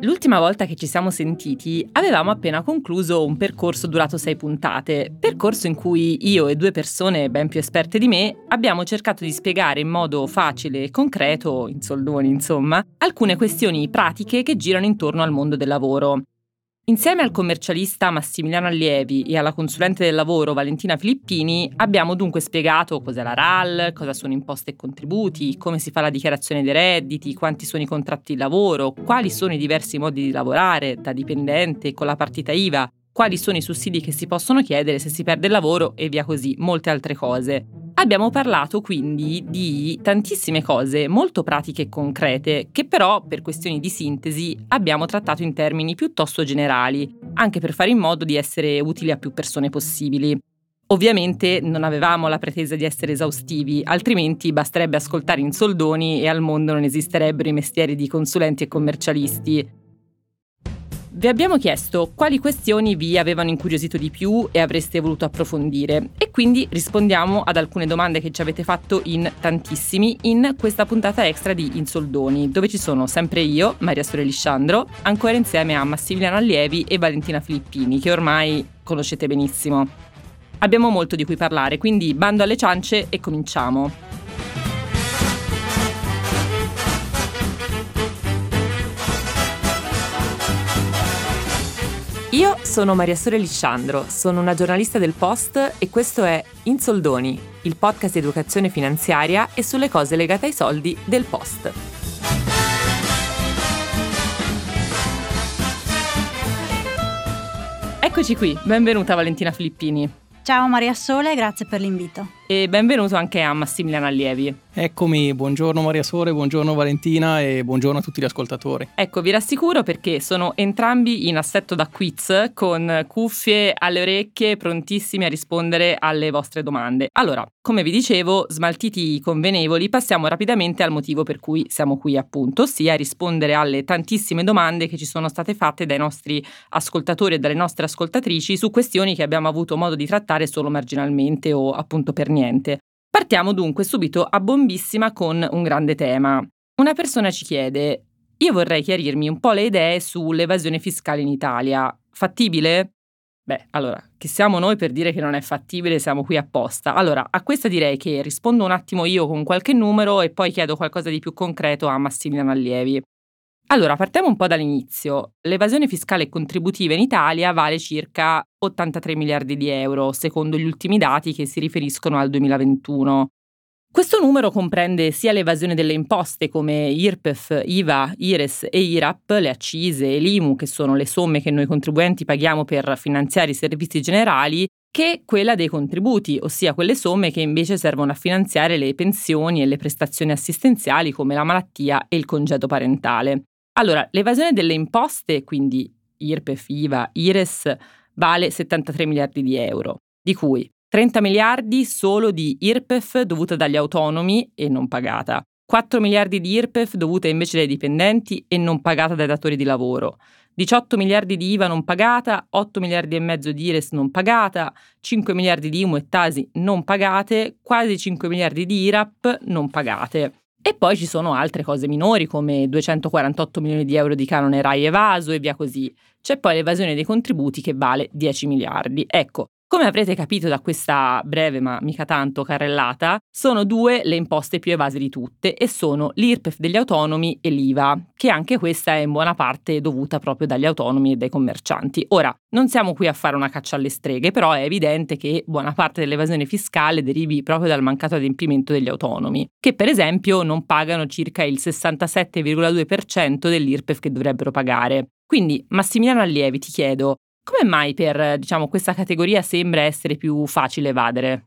L'ultima volta che ci siamo sentiti avevamo appena concluso un percorso durato sei puntate, percorso in cui io e due persone ben più esperte di me abbiamo cercato di spiegare in modo facile e concreto, in soldoni insomma, alcune questioni pratiche che girano intorno al mondo del lavoro. Insieme al commercialista Massimiliano Allievi e alla consulente del lavoro Valentina Filippini abbiamo dunque spiegato cos'è la RAL, cosa sono imposte e contributi, come si fa la dichiarazione dei redditi, quanti sono i contratti di lavoro, quali sono i diversi modi di lavorare da dipendente con la partita IVA, quali sono i sussidi che si possono chiedere se si perde il lavoro e via così, molte altre cose. Abbiamo parlato quindi di tantissime cose molto pratiche e concrete, che però per questioni di sintesi abbiamo trattato in termini piuttosto generali, anche per fare in modo di essere utili a più persone possibili. Ovviamente non avevamo la pretesa di essere esaustivi, altrimenti basterebbe ascoltare in soldoni e al mondo non esisterebbero i mestieri di consulenti e commercialisti. Vi abbiamo chiesto quali questioni vi avevano incuriosito di più e avreste voluto approfondire e quindi rispondiamo ad alcune domande che ci avete fatto in tantissimi in questa puntata extra di Insoldoni, dove ci sono sempre io, Maria Sore Lisciandro, ancora insieme a Massimiliano Allievi e Valentina Filippini, che ormai conoscete benissimo. Abbiamo molto di cui parlare, quindi bando alle ciance e cominciamo. Io sono Maria Sore Lisciandro, sono una giornalista del Post e questo è In Soldoni, il podcast di educazione finanziaria e sulle cose legate ai soldi del Post. Eccoci qui, benvenuta Valentina Filippini. Ciao Maria Sole, grazie per l'invito. E benvenuto anche a Massimiliano Allievi. Eccomi, buongiorno Maria Sole, buongiorno Valentina e buongiorno a tutti gli ascoltatori. Ecco, vi rassicuro perché sono entrambi in assetto da quiz con cuffie alle orecchie prontissimi a rispondere alle vostre domande. Allora, come vi dicevo, smaltiti i convenevoli, passiamo rapidamente al motivo per cui siamo qui appunto, ossia rispondere alle tantissime domande che ci sono state fatte dai nostri ascoltatori e dalle nostre ascoltatrici su questioni che abbiamo avuto modo di trattare solo marginalmente o appunto per niente. Partiamo dunque subito a bombissima con un grande tema. Una persona ci chiede: Io vorrei chiarirmi un po' le idee sull'evasione fiscale in Italia. Fattibile? Beh, allora, che siamo noi per dire che non è fattibile, siamo qui apposta. Allora, a questa direi che rispondo un attimo io con qualche numero e poi chiedo qualcosa di più concreto a Massimiliano Allievi. Allora, partiamo un po' dall'inizio. L'evasione fiscale contributiva in Italia vale circa 83 miliardi di euro, secondo gli ultimi dati che si riferiscono al 2021. Questo numero comprende sia l'evasione delle imposte come IRPEF, IVA, IRES e IRAP, le accise e l'IMU, che sono le somme che noi contribuenti paghiamo per finanziare i servizi generali, che quella dei contributi, ossia quelle somme che invece servono a finanziare le pensioni e le prestazioni assistenziali come la malattia e il congedo parentale. Allora, l'evasione delle imposte, quindi IRPEF, IVA, IRES, vale 73 miliardi di euro, di cui 30 miliardi solo di IRPEF dovuta dagli autonomi e non pagata, 4 miliardi di IRPEF dovute invece dai dipendenti e non pagata dai datori di lavoro, 18 miliardi di IVA non pagata, 8 miliardi e mezzo di IRES non pagata, 5 miliardi di IMU e TASI non pagate, quasi 5 miliardi di IRAP non pagate. E poi ci sono altre cose minori come 248 milioni di euro di canone RAI evaso e via così. C'è poi l'evasione dei contributi che vale 10 miliardi. Ecco, come avrete capito da questa breve ma mica tanto carrellata, sono due le imposte più evase di tutte e sono l'IRPEF degli autonomi e l'IVA, che anche questa è in buona parte dovuta proprio dagli autonomi e dai commercianti. Ora, non siamo qui a fare una caccia alle streghe, però è evidente che buona parte dell'evasione fiscale derivi proprio dal mancato adempimento degli autonomi, che per esempio non pagano circa il 67,2% dell'IRPEF che dovrebbero pagare. Quindi, Massimiliano Allievi, ti chiedo, come mai per diciamo, questa categoria sembra essere più facile evadere?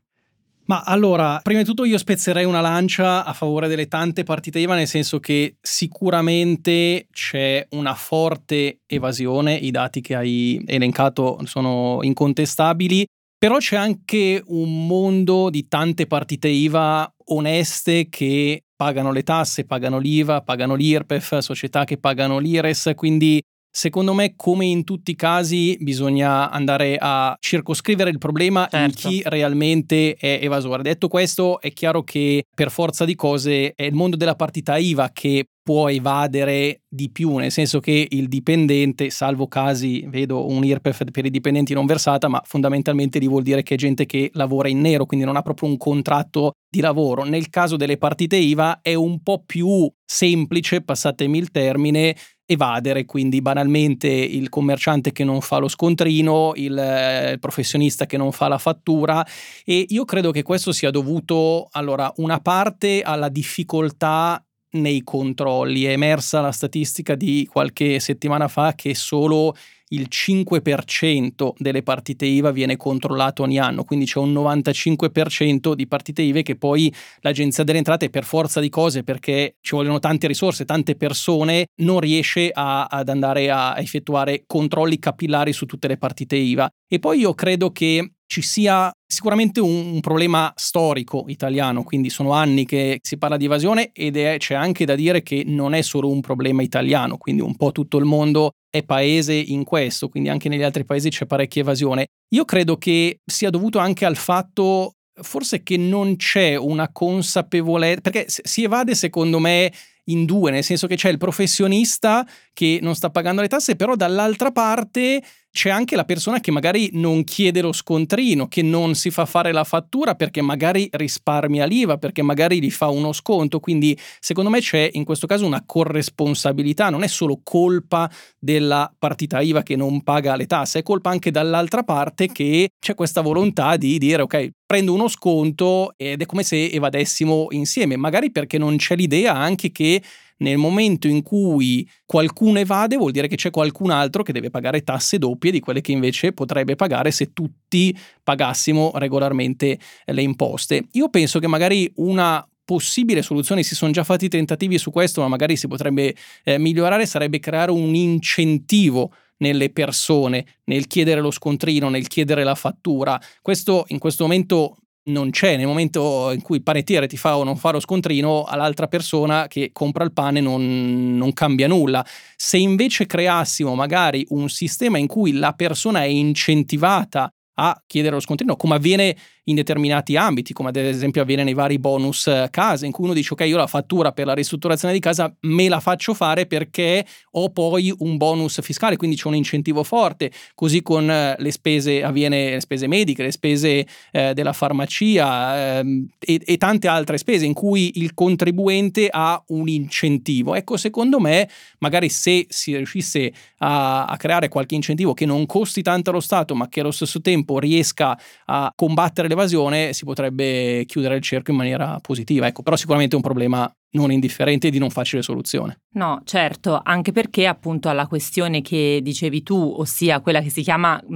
Ma allora, prima di tutto io spezzerei una lancia a favore delle tante partite IVA, nel senso che sicuramente c'è una forte evasione, i dati che hai elencato sono incontestabili, però c'è anche un mondo di tante partite IVA oneste che pagano le tasse, pagano l'IVA, pagano l'IRPEF, società che pagano l'IRES, quindi Secondo me, come in tutti i casi, bisogna andare a circoscrivere il problema certo. in chi realmente è evasore. Detto questo, è chiaro che per forza di cose è il mondo della partita IVA che può evadere di più, nel senso che il dipendente, salvo casi, vedo un IRPEF per i dipendenti non versata, ma fondamentalmente lì vuol dire che è gente che lavora in nero, quindi non ha proprio un contratto di lavoro. Nel caso delle partite IVA è un po' più semplice, passatemi il termine, evadere, quindi banalmente il commerciante che non fa lo scontrino, il, eh, professionista che non fa la fattura e io credo che questo sia dovuto allora una parte alla difficoltà nei controlli. È emersa la statistica di qualche settimana fa che solo il 5% delle partite IVA viene controllato ogni anno, quindi c'è un 95% di partite IVA che poi l'Agenzia delle Entrate per forza di cose, perché ci vogliono tante risorse, tante persone, non riesce a, ad andare a effettuare controlli capillari su tutte le partite IVA. E poi io credo che ci sia sicuramente un, un, problema storico italiano, quindi sono anni che si parla di evasione ed è, c'è anche da dire che non è solo un problema italiano, quindi un po' tutto il mondo è paese in questo, quindi anche negli altri paesi c'è parecchia evasione. Io credo che sia dovuto anche al fatto forse che non c'è una consapevolezza, perché si evade secondo me in due, nel senso che c'è il professionista che non sta pagando le tasse, però dall'altra parte c'è anche la persona che magari non chiede lo scontrino, che non si fa fare la fattura perché magari risparmia l'IVA, perché magari gli fa uno sconto. Quindi secondo me c'è in questo caso una corresponsabilità, non è solo colpa della partita IVA che non paga le tasse, è colpa anche dall'altra parte che c'è questa volontà di dire ok, prendo uno sconto ed è come se evadessimo insieme, magari perché non c'è l'idea anche che nel momento in cui qualcuno evade vuol dire che c'è qualcun altro che deve pagare tasse doppie di quelle che invece potrebbe pagare se tutti pagassimo regolarmente le imposte. Io penso che magari una possibile soluzione, si sono già fatti tentativi su questo, ma magari si potrebbe eh, migliorare, sarebbe creare un incentivo nelle persone nel chiedere lo scontrino, nel chiedere la fattura. Questo in questo momento non c'è nel momento in cui il panettiere ti fa o non fa lo scontrino all'altra persona che compra il pane non, non, cambia nulla. Se invece creassimo magari un sistema in cui la persona è incentivata a chiedere lo scontrino, come avviene in determinati ambiti, come ad esempio avviene nei vari bonus eh, case, in cui uno dice ok, io la fattura per la ristrutturazione di casa me la faccio fare perché ho poi un bonus fiscale, quindi c'è un incentivo forte, così con eh, le spese avviene le spese mediche, le spese eh, della farmacia eh, e, e tante altre spese in cui il contribuente ha un incentivo. Ecco, secondo me, magari se si riuscisse a, a creare qualche incentivo che non costi tanto allo Stato, ma che allo stesso tempo riesca a combattere l'evasione si potrebbe chiudere il cerchio in maniera positiva. Ecco, però sicuramente è un problema non indifferente e di non facile soluzione. No, certo, anche perché appunto alla questione che dicevi tu, ossia quella che si chiama mh,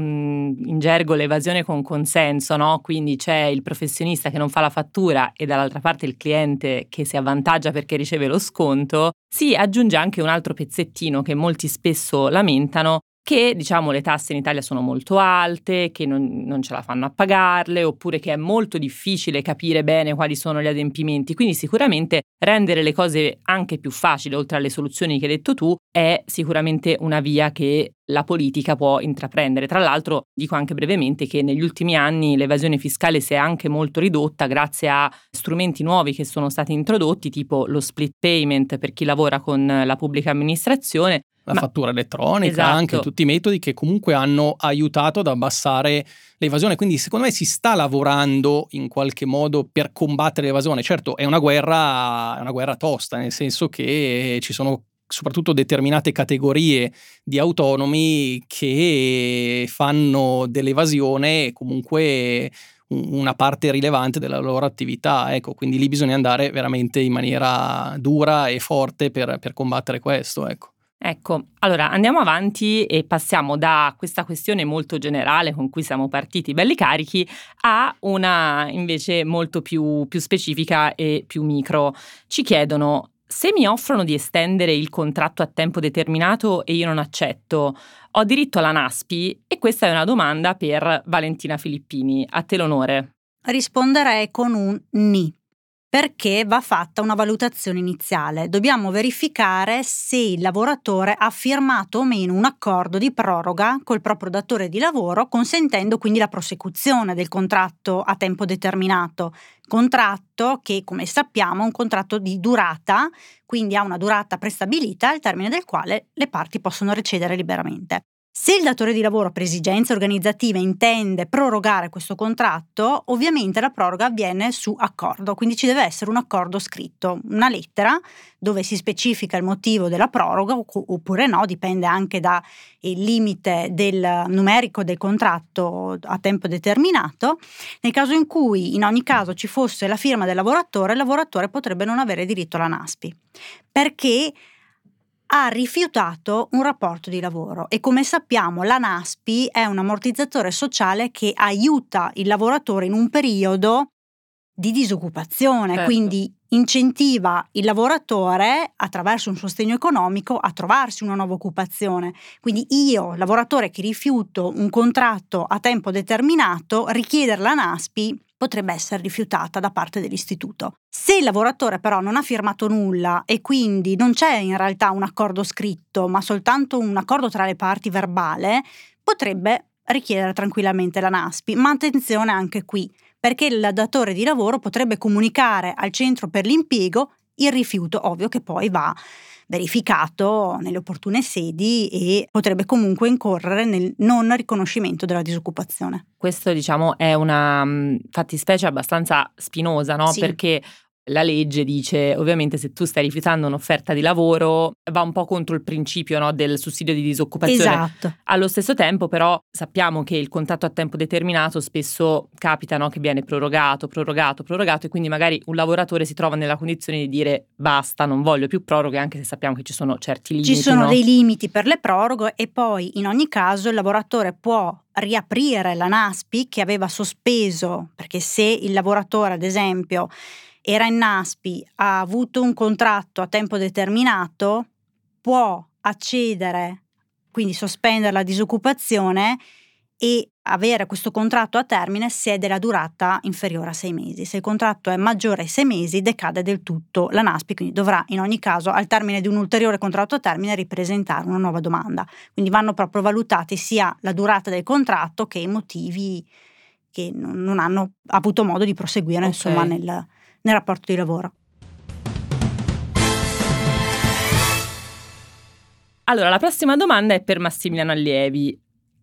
in gergo l'evasione con consenso, no? Quindi c'è il professionista che non fa la fattura e dall'altra parte il cliente che si avvantaggia perché riceve lo sconto, si aggiunge anche un altro pezzettino che molti spesso lamentano, che diciamo le tasse in Italia sono molto alte, che non, non, ce la fanno a pagarle, oppure che è molto difficile capire bene quali sono gli adempimenti. Quindi sicuramente rendere le cose anche più facili, oltre alle soluzioni che hai detto tu, è sicuramente una via che la politica può intraprendere. Tra l'altro dico anche brevemente che negli ultimi anni l'evasione fiscale si è anche molto ridotta grazie a strumenti nuovi che sono stati introdotti, tipo lo split payment per chi lavora con la pubblica amministrazione, la Ma, fattura elettronica, esatto. anche tutti i metodi che comunque hanno aiutato ad abbassare l'evasione. Quindi secondo me si sta lavorando in qualche modo per combattere l'evasione. Certo, è una guerra, è una guerra tosta, nel senso che ci sono soprattutto determinate categorie di autonomi che fanno dell'evasione comunque una parte rilevante della loro attività. Ecco, quindi lì bisogna andare veramente in maniera dura e forte per, per combattere questo. Ecco. Ecco, allora andiamo avanti e passiamo da questa questione molto generale con cui siamo partiti belli carichi a una invece molto più, più specifica e più micro. Ci chiedono se mi offrono di estendere il contratto a tempo determinato e io non accetto, ho diritto alla NASPI? E questa è una domanda per Valentina Filippini. A te l'onore. Risponderei con un ni. Perché va fatta una valutazione iniziale. Dobbiamo verificare se il lavoratore ha firmato o meno un accordo di proroga col proprio datore di lavoro, consentendo quindi la prosecuzione del contratto a tempo determinato. Contratto che, come sappiamo, è un contratto di durata, quindi ha una durata prestabilita al termine del quale le parti possono recedere liberamente. Se il datore di lavoro per esigenze organizzative intende prorogare questo contratto, ovviamente la proroga avviene su accordo, quindi ci deve essere un accordo scritto, una lettera dove si specifica il motivo della proroga oppure no, dipende anche dal limite del numerico del contratto a tempo determinato. Nel caso in cui in ogni caso ci fosse la firma del lavoratore, il lavoratore potrebbe non avere diritto alla NASPI perché ha rifiutato un rapporto di lavoro e come sappiamo la NASPI è un ammortizzatore sociale che aiuta il lavoratore in un periodo di disoccupazione, certo. quindi incentiva il lavoratore attraverso un sostegno economico a trovarsi una nuova occupazione. Quindi io, lavoratore che rifiuto un contratto a tempo determinato, richiedere la NASPI potrebbe essere rifiutata da parte dell'istituto. Se il lavoratore però non ha firmato nulla e quindi non c'è in realtà un accordo scritto, ma soltanto un accordo tra le parti verbale, potrebbe richiedere tranquillamente la NASPI. Ma attenzione anche qui, perché il datore di lavoro potrebbe comunicare al centro per l'impiego il rifiuto, ovvio che poi va verificato nelle opportune sedi e potrebbe comunque incorrere nel non riconoscimento della disoccupazione. Questo diciamo è una fattispecie abbastanza spinosa, no? Sì. Perché la legge dice ovviamente se tu stai rifiutando un'offerta di lavoro va un po' contro il principio no, del sussidio di disoccupazione. Esatto. Allo stesso tempo però sappiamo che il contratto a tempo determinato spesso capita no, che viene prorogato, prorogato, prorogato e quindi magari un lavoratore si trova nella condizione di dire basta, non voglio più proroghe anche se sappiamo che ci sono certi limiti. Ci sono no? dei limiti per le proroghe e poi in ogni caso il lavoratore può riaprire la NASPI che aveva sospeso perché se il lavoratore ad esempio era in NASPI, ha avuto un contratto a tempo determinato, può accedere, quindi sospendere la disoccupazione e avere questo contratto a termine se è della durata inferiore a sei mesi. Se il contratto è maggiore ai sei mesi, decade del tutto la NASPI, quindi dovrà in ogni caso al termine di un ulteriore contratto a termine ripresentare una nuova domanda. Quindi vanno proprio valutati sia la durata del contratto che i motivi che non hanno avuto modo di proseguire okay. insomma nel, nel rapporto di lavoro. Allora, la prossima domanda è per Massimiliano Allievi.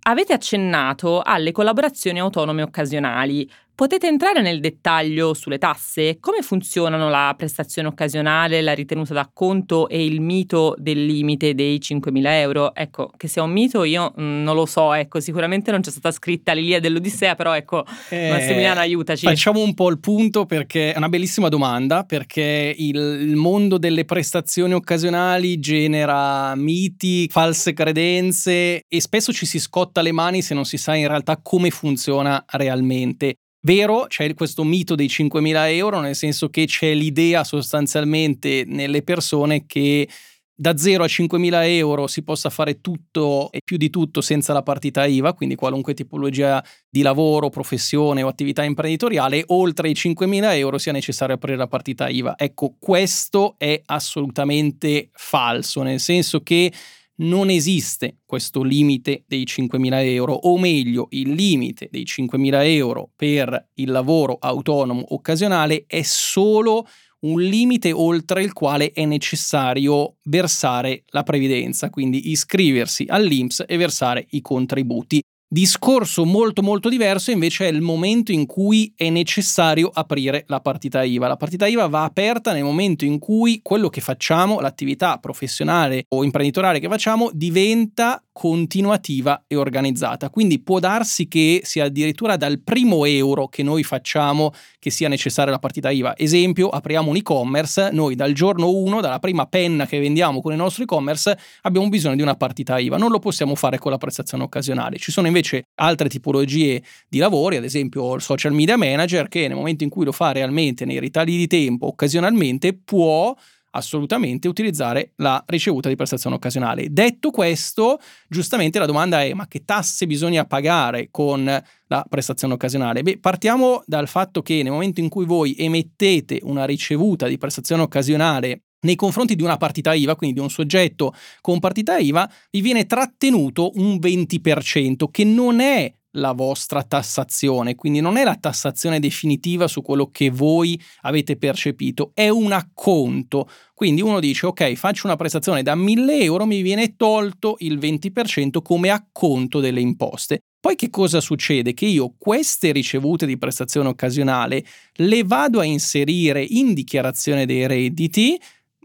Avete accennato alle collaborazioni autonome occasionali. Potete entrare nel dettaglio sulle tasse? Come funzionano la prestazione occasionale, la ritenuta d'acconto e il mito del limite dei 5.000 euro? Ecco, che sia un mito io mm, non lo so, ecco, sicuramente non c'è stata scritta l'Ilia dell'Odissea, però ecco, eh, Massimiliano aiutaci. Facciamo un po' il punto perché è una bellissima domanda, perché il, il mondo delle prestazioni occasionali genera miti, false credenze e spesso ci si scotta le mani se non si sa in realtà come funziona realmente. Vero, c'è questo mito dei 5.000 euro, nel senso che c'è l'idea sostanzialmente nelle persone che da 0 a 5.000 euro si possa fare tutto e più di tutto senza la partita IVA, quindi qualunque tipologia di lavoro, professione o attività imprenditoriale, oltre i 5.000 euro sia necessario aprire la partita IVA. Ecco, questo è assolutamente falso, nel senso che non esiste questo limite dei 5.000 euro, o meglio, il limite dei 5.000 euro per il lavoro autonomo occasionale è solo un limite oltre il quale è necessario versare la previdenza, quindi iscriversi all'INPS e versare i contributi. Discorso molto molto diverso invece è il momento in cui è necessario aprire la partita IVA. La partita IVA va aperta nel momento in cui quello che facciamo, l'attività professionale o imprenditoriale che facciamo, diventa continuativa e organizzata. Quindi può darsi che sia addirittura dal primo euro che noi facciamo che sia necessaria la partita IVA. Esempio, apriamo un e-commerce, noi dal giorno 1, dalla prima penna che vendiamo con il nostro e-commerce, abbiamo bisogno di una partita IVA. Non lo possiamo fare con la prestazione occasionale. Ci sono invece altre tipologie di lavori, ad esempio il social media manager, che nel momento in cui lo fa realmente nei ritagli di tempo, occasionalmente, può assolutamente utilizzare la ricevuta di prestazione occasionale. Detto questo, giustamente la domanda è ma che tasse bisogna pagare con la prestazione occasionale? Beh, partiamo dal fatto che nel momento in cui voi emettete una ricevuta di prestazione occasionale nei confronti di una partita IVA, quindi di un soggetto con partita IVA, vi viene trattenuto un 20%, che non è la vostra tassazione, quindi non è la tassazione definitiva su quello che voi avete percepito, è un acconto. Quindi uno dice ok, faccio una prestazione da 1000 euro, mi viene tolto il 20% come acconto delle imposte. Poi che cosa succede? Che io queste ricevute di prestazione occasionale le vado a inserire in dichiarazione dei redditi,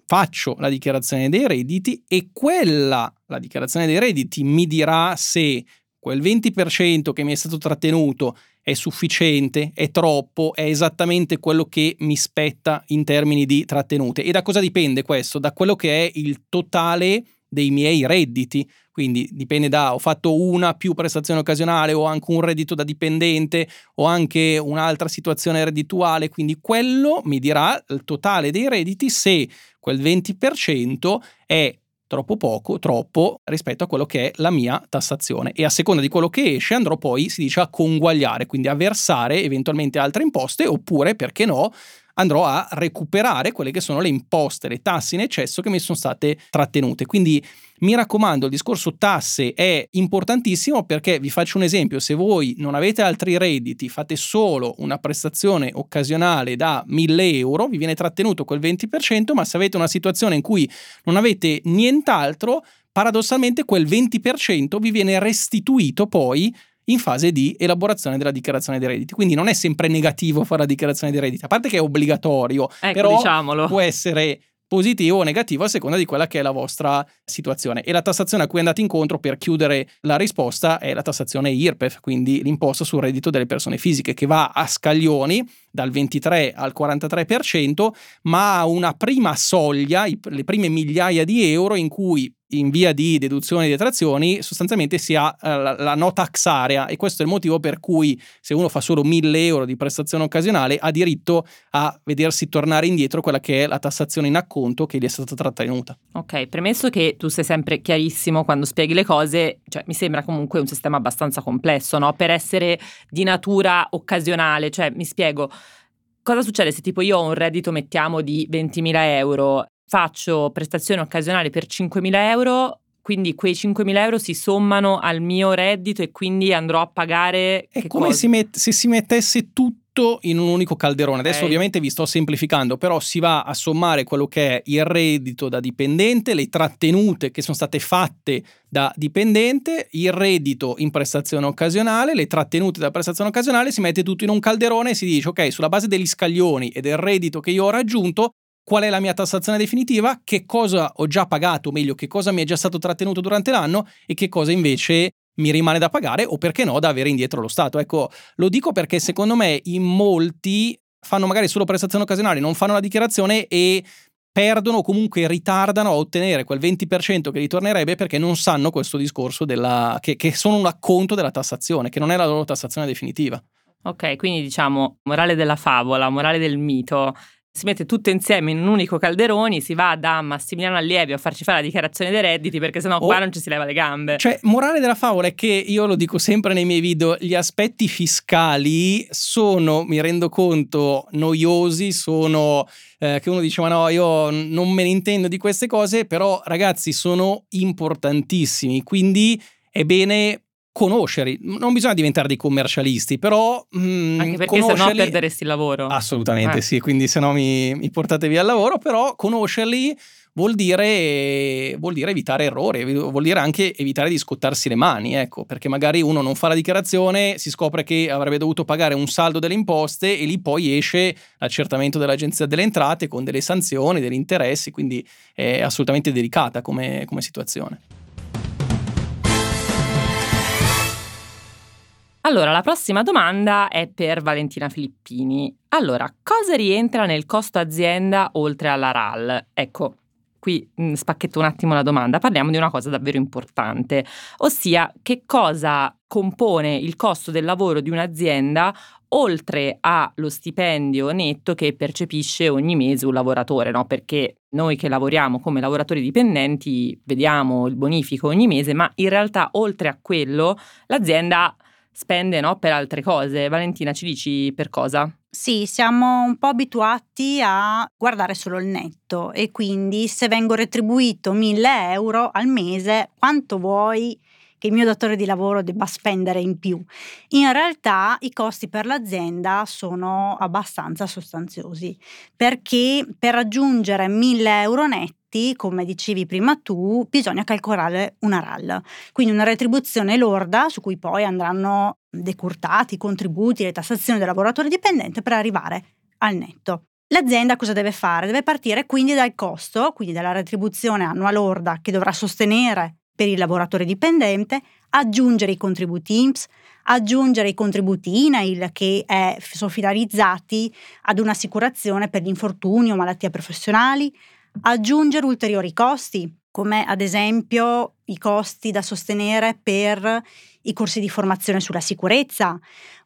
faccio la dichiarazione dei redditi e quella, la dichiarazione dei redditi, mi dirà se quel 20% che mi è stato trattenuto è sufficiente, è troppo, è esattamente quello che mi spetta in termini di trattenute. E da cosa dipende questo? Da quello che è il totale dei miei redditi. Quindi dipende da ho fatto una più prestazione occasionale o anche un reddito da dipendente o anche un'altra situazione reddituale, quindi quello mi dirà il totale dei redditi se quel 20% è troppo poco, troppo rispetto a quello che è la mia tassazione. E a seconda di quello che esce andrò poi, si dice, a conguagliare, quindi a versare eventualmente altre imposte oppure, perché no, andrò a recuperare quelle che sono le imposte, le tasse in eccesso che mi sono state trattenute. Quindi mi raccomando, il discorso tasse è importantissimo perché vi faccio un esempio, se voi non avete altri redditi, fate solo una prestazione occasionale da 1000 euro, vi viene trattenuto quel 20%, ma se avete una situazione in cui non avete nient'altro, paradossalmente quel 20% vi viene restituito poi in fase di elaborazione della dichiarazione dei redditi. Quindi non è sempre negativo fare la dichiarazione dei redditi, a parte che è obbligatorio, ecco, però diciamolo. può essere positivo o negativo a seconda di quella che è la vostra situazione. E la tassazione a cui andate incontro per chiudere la risposta è la tassazione IRPEF, quindi l'imposta sul reddito delle persone fisiche, che va a scaglioni dal 23 al 43%, ma ha una prima soglia, le prime migliaia di euro in cui in via di deduzioni e detrazioni sostanzialmente si ha eh, la, la no tax area e questo è il motivo per cui se uno fa solo 1000 euro di prestazione occasionale ha diritto a vedersi tornare indietro quella che è la tassazione in acconto che gli è stata trattenuta. Ok, premesso che tu sei sempre chiarissimo quando spieghi le cose, cioè mi sembra comunque un sistema abbastanza complesso, no? Per essere di natura occasionale, cioè mi spiego, cosa succede se tipo io ho un reddito, mettiamo, di 20.000 euro faccio prestazioni occasionali per 5.000 euro, quindi quei 5.000 euro si sommano al mio reddito e quindi andrò a pagare... È come si met- se si mettesse tutto in un unico calderone. Adesso okay. ovviamente vi sto semplificando, però si va a sommare quello che è il reddito da dipendente, le trattenute che sono state fatte da dipendente, il reddito in prestazione occasionale, le trattenute da prestazione occasionale, si mette tutto in un calderone e si dice ok, sulla base degli scaglioni e del reddito che io ho raggiunto, qual è la mia tassazione definitiva, che cosa ho già pagato, o meglio, che cosa mi è già stato trattenuto durante l'anno e che cosa invece mi rimane da pagare o perché no da avere indietro lo Stato. Ecco, lo dico perché secondo me in molti fanno magari solo prestazioni occasionali, non fanno la dichiarazione e perdono o comunque ritardano a ottenere quel 20% che ritornerebbe perché non sanno questo discorso della, che, che sono un acconto della tassazione, che non è la loro tassazione definitiva. Ok, quindi diciamo morale della favola, morale del mito si mette tutto insieme in un unico calderone, si va da Massimiliano Allievi a farci fare la dichiarazione dei redditi perché sennò oh, qua non ci si leva le gambe. Cioè, morale della favola è che io lo dico sempre nei miei video, gli aspetti fiscali sono, mi rendo conto, noiosi, sono eh, che uno dice ma no, io non me ne intendo di queste cose, però ragazzi sono importantissimi, quindi è bene conoscerli. Non bisogna diventare dei commercialisti, però... Mm, Anche perché se no perderesti il lavoro. Assolutamente eh. sì, quindi se no mi, mi portate via il lavoro, però conoscerli vuol dire, vuol dire, evitare errori, vuol dire anche evitare di scottarsi le mani, ecco, perché magari uno non fa la dichiarazione, si scopre che avrebbe dovuto pagare un saldo delle imposte e lì poi esce l'accertamento dell'Agenzia delle Entrate con delle sanzioni, degli interessi, quindi è assolutamente delicata come, come situazione. Allora, la prossima domanda è per Valentina Filippini. Allora, cosa rientra nel costo azienda oltre alla RAL? Ecco, qui mh, spacchetto un attimo la domanda, parliamo di una cosa davvero importante, ossia che cosa compone il costo del lavoro di un'azienda oltre allo stipendio netto che percepisce ogni mese un lavoratore, no? perché noi che lavoriamo come lavoratori dipendenti vediamo il bonifico ogni mese, ma in realtà oltre a quello l'azienda spende no, per altre cose. Valentina, ci dici per cosa? Sì, siamo un po' abituati a guardare solo il netto e quindi se vengo retribuito 1000 euro al mese, quanto vuoi che il mio datore di lavoro debba spendere in più. In realtà i costi per l'azienda sono abbastanza sostanziosi perché per raggiungere 1000 euro netti come dicevi prima tu, bisogna calcolare una RAL, quindi una retribuzione lorda su cui poi andranno decurtati i contributi, le tassazioni del lavoratore dipendente per arrivare al netto. L'azienda cosa deve fare? Deve partire quindi dal costo, quindi dalla retribuzione annua lorda che dovrà sostenere per il lavoratore dipendente, aggiungere i contributi INPS, aggiungere i contributi INAIL che è, sono finalizzati ad un'assicurazione per gli infortuni o malattie professionali, aggiungere ulteriori costi, come ad esempio i costi da sostenere per i corsi di formazione sulla sicurezza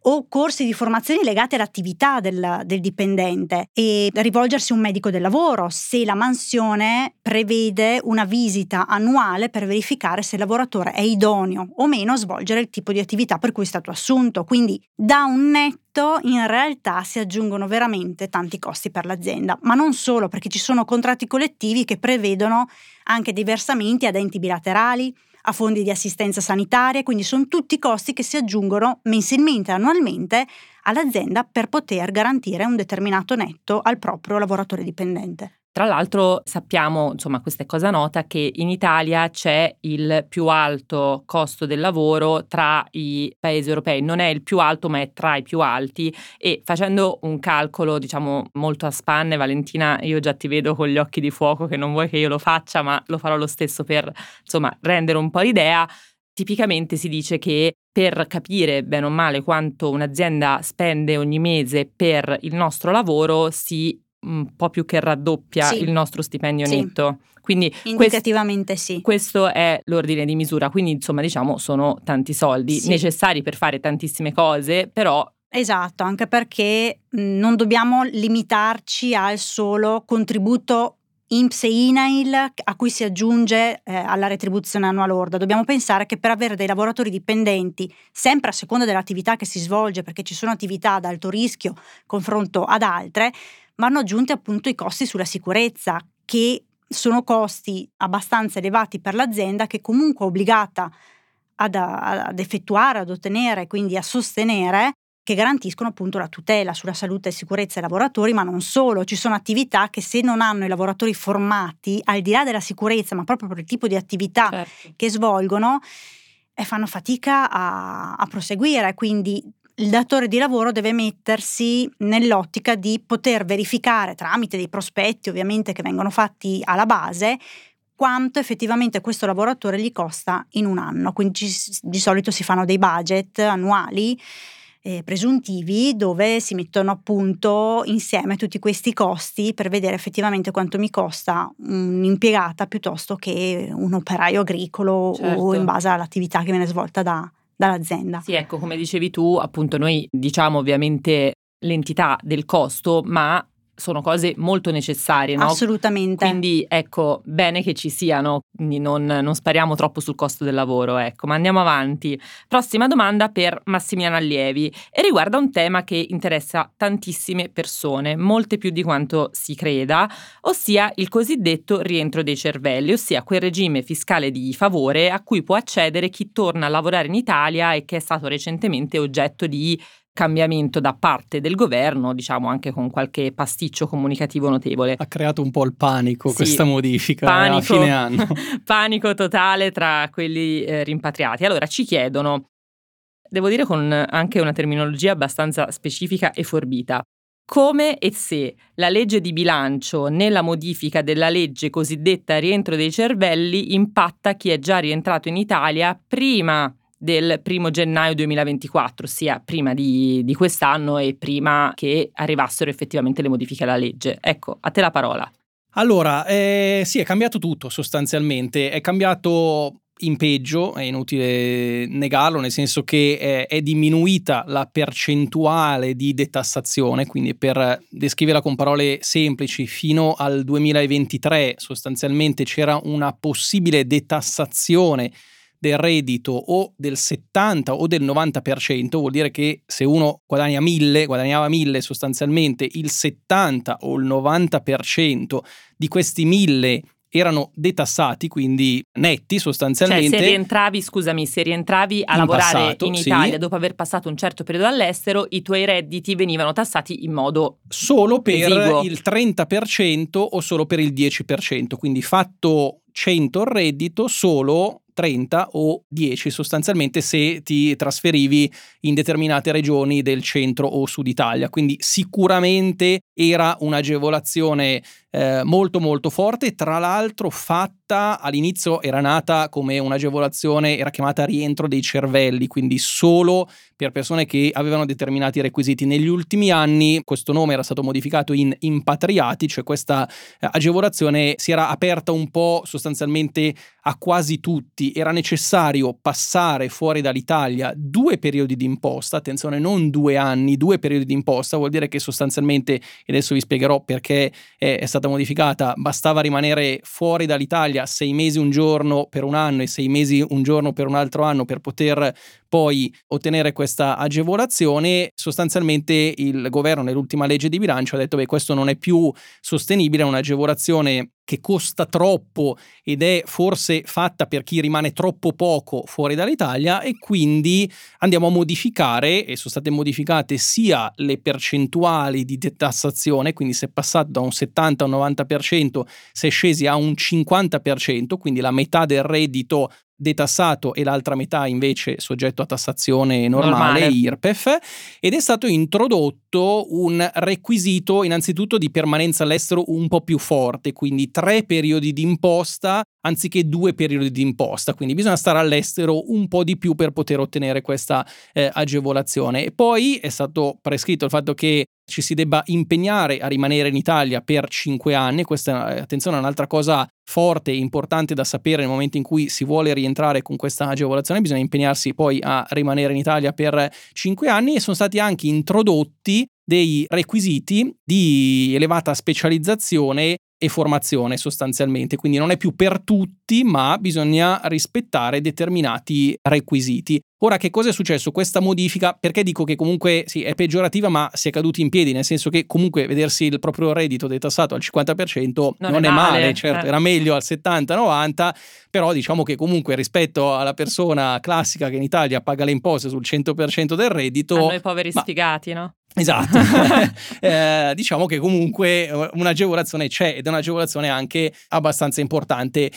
o corsi di formazione legati all'attività del, del, dipendente e rivolgersi a un medico del lavoro se la mansione prevede una visita annuale per verificare se il lavoratore è idoneo o meno a svolgere il tipo di attività per cui è stato assunto. Quindi da un netto in realtà si aggiungono veramente tanti costi per l'azienda, ma non solo perché ci sono contratti collettivi che prevedono anche dei versamenti ad enti bilaterali a fondi di assistenza sanitaria, quindi sono tutti costi che si aggiungono mensilmente, annualmente all'azienda per poter garantire un determinato netto al proprio lavoratore dipendente. Tra l'altro sappiamo, insomma, questa è cosa nota, che in Italia c'è il più alto costo del lavoro tra i paesi europei. Non è il più alto, ma è tra i più alti. E facendo un calcolo, diciamo, molto a spanne, Valentina, io già ti vedo con gli occhi di fuoco che non vuoi che io lo faccia, ma lo farò lo stesso per, insomma, rendere un po' l'idea. Tipicamente si dice che per capire bene o male quanto un'azienda spende ogni mese per il nostro lavoro si un po' più che raddoppia sì. il nostro stipendio sì. netto. Quindi indicativamente quest- sì. Questo è l'ordine di misura, quindi insomma diciamo sono tanti soldi sì. necessari per fare tantissime cose, però Esatto, anche perché non dobbiamo limitarci al solo contributo INPS e INAIL a cui si aggiunge eh, alla retribuzione annua lorda. Dobbiamo pensare che per avere dei lavoratori dipendenti, sempre a seconda dell'attività che si svolge, perché ci sono attività ad alto rischio confronto ad altre, vanno aggiunti appunto i costi sulla sicurezza, che sono costi abbastanza elevati per l'azienda che comunque è obbligata ad, ad effettuare, ad ottenere, quindi a sostenere che garantiscono appunto la tutela sulla salute e sicurezza dei lavoratori, ma non solo, ci sono attività che se non hanno i lavoratori formati, al di là della sicurezza, ma proprio per il tipo di attività certo. che svolgono, eh, fanno fatica a, a proseguire. Quindi il datore di lavoro deve mettersi nell'ottica di poter verificare tramite dei prospetti ovviamente che vengono fatti alla base quanto effettivamente questo lavoratore gli costa in un anno. Quindi di solito si fanno dei budget annuali eh, presuntivi dove si mettono appunto insieme tutti questi costi per vedere effettivamente quanto mi costa un'impiegata piuttosto che un operaio agricolo certo. o in base all'attività che viene svolta da, dall'azienda. Sì, ecco, come dicevi tu, appunto noi diciamo ovviamente l'entità del costo, ma sono cose molto necessarie, no? Assolutamente. Quindi ecco, bene che ci siano, quindi non, non, spariamo troppo sul costo del lavoro, ecco, ma andiamo avanti. Prossima domanda per Massimiliano Allievi e riguarda un tema che interessa tantissime persone, molte più di quanto si creda, ossia il cosiddetto rientro dei cervelli, ossia quel regime fiscale di favore a cui può accedere chi torna a lavorare in Italia e che è stato recentemente oggetto di cambiamento da parte del governo, diciamo anche con qualche pasticcio comunicativo notevole. Ha creato un po' il panico sì, questa modifica panico, a fine anno. panico totale tra quelli eh, rimpatriati. Allora ci chiedono, devo dire con anche una terminologia abbastanza specifica e forbita, come e se la legge di bilancio nella modifica della legge cosiddetta rientro dei cervelli impatta chi è già rientrato in Italia prima del primo gennaio 2024, ossia prima di, di quest'anno e prima che arrivassero effettivamente le modifiche alla legge. Ecco, a te la parola. Allora, eh, sì, è cambiato tutto sostanzialmente, è cambiato in peggio, è inutile negarlo, nel senso che è, è, diminuita la percentuale di detassazione, quindi per descriverla con parole semplici, fino al 2023 sostanzialmente c'era una possibile detassazione del reddito o del 70 o del 90%, vuol dire che se uno guadagna 1000, guadagnava 1000 sostanzialmente, il 70 o il 90% di questi 1000 erano detassati, quindi netti sostanzialmente. Cioè, se rientravi, scusami, se rientravi a in lavorare passato, in Italia sì. dopo aver passato un certo periodo all'estero, i tuoi redditi venivano tassati in modo solo per esiguo. il 30% o solo per il 10%, quindi fatto 100 il reddito, solo 30 o 10 sostanzialmente se ti trasferivi in determinate regioni del centro o sud Italia. Quindi sicuramente era un'agevolazione eh, molto molto forte, tra l'altro fatta all'inizio era nata come un'agevolazione, era chiamata rientro dei cervelli, quindi solo per persone che avevano determinati requisiti. Negli ultimi anni questo nome era stato modificato in impatriati, cioè questa eh, agevolazione si era aperta un po' sostanzialmente a quasi tutti. Era necessario passare fuori dall'Italia due periodi di imposta, attenzione, non due anni, due periodi di imposta, vuol dire che sostanzialmente, e adesso vi spiegherò perché è, è stata modificata, bastava rimanere fuori dall'Italia sei mesi un giorno per un anno e sei mesi un giorno per un altro anno per poter poi ottenere questa agevolazione, sostanzialmente il governo nell'ultima legge di bilancio ha detto che questo non è più sostenibile, è un'agevolazione che costa troppo ed è forse fatta per chi rimane troppo poco fuori dall'Italia e quindi andiamo a modificare e sono state modificate sia le percentuali di detassazione, quindi se è passato da un 70 a un 90%, si è scesi a un 50%, quindi la metà del reddito detassato e l'altra metà invece soggetto a tassazione normale, normale, IRPEF, ed è stato introdotto un requisito innanzitutto di permanenza all'estero un po' più forte, quindi tre periodi di imposta anziché due periodi di imposta, quindi bisogna stare all'estero un po' di più per poter ottenere questa eh, agevolazione. E poi è stato prescritto il fatto che ci si debba impegnare a rimanere in Italia per cinque anni, questa attenzione è un'altra cosa forte e importante da sapere nel momento in cui si vuole rientrare con questa agevolazione, bisogna impegnarsi poi a rimanere in Italia per cinque anni e sono stati anche introdotti dei requisiti di elevata specializzazione e formazione sostanzialmente, quindi non è più per tutti, ma bisogna rispettare determinati requisiti. Ora, che cosa è successo? Questa modifica, perché dico che comunque sì, è peggiorativa, ma si è caduti in piedi, nel senso che comunque vedersi il proprio reddito detassato al 50% non, non è, male, male certo, eh. era meglio al 70-90, però diciamo che comunque rispetto alla persona classica che in Italia paga le imposte sul 100% del reddito... A noi poveri ma, sfigati, no? Esatto, eh, diciamo che comunque eh, un'agevolazione c'è ed è un'agevolazione anche abbastanza importante.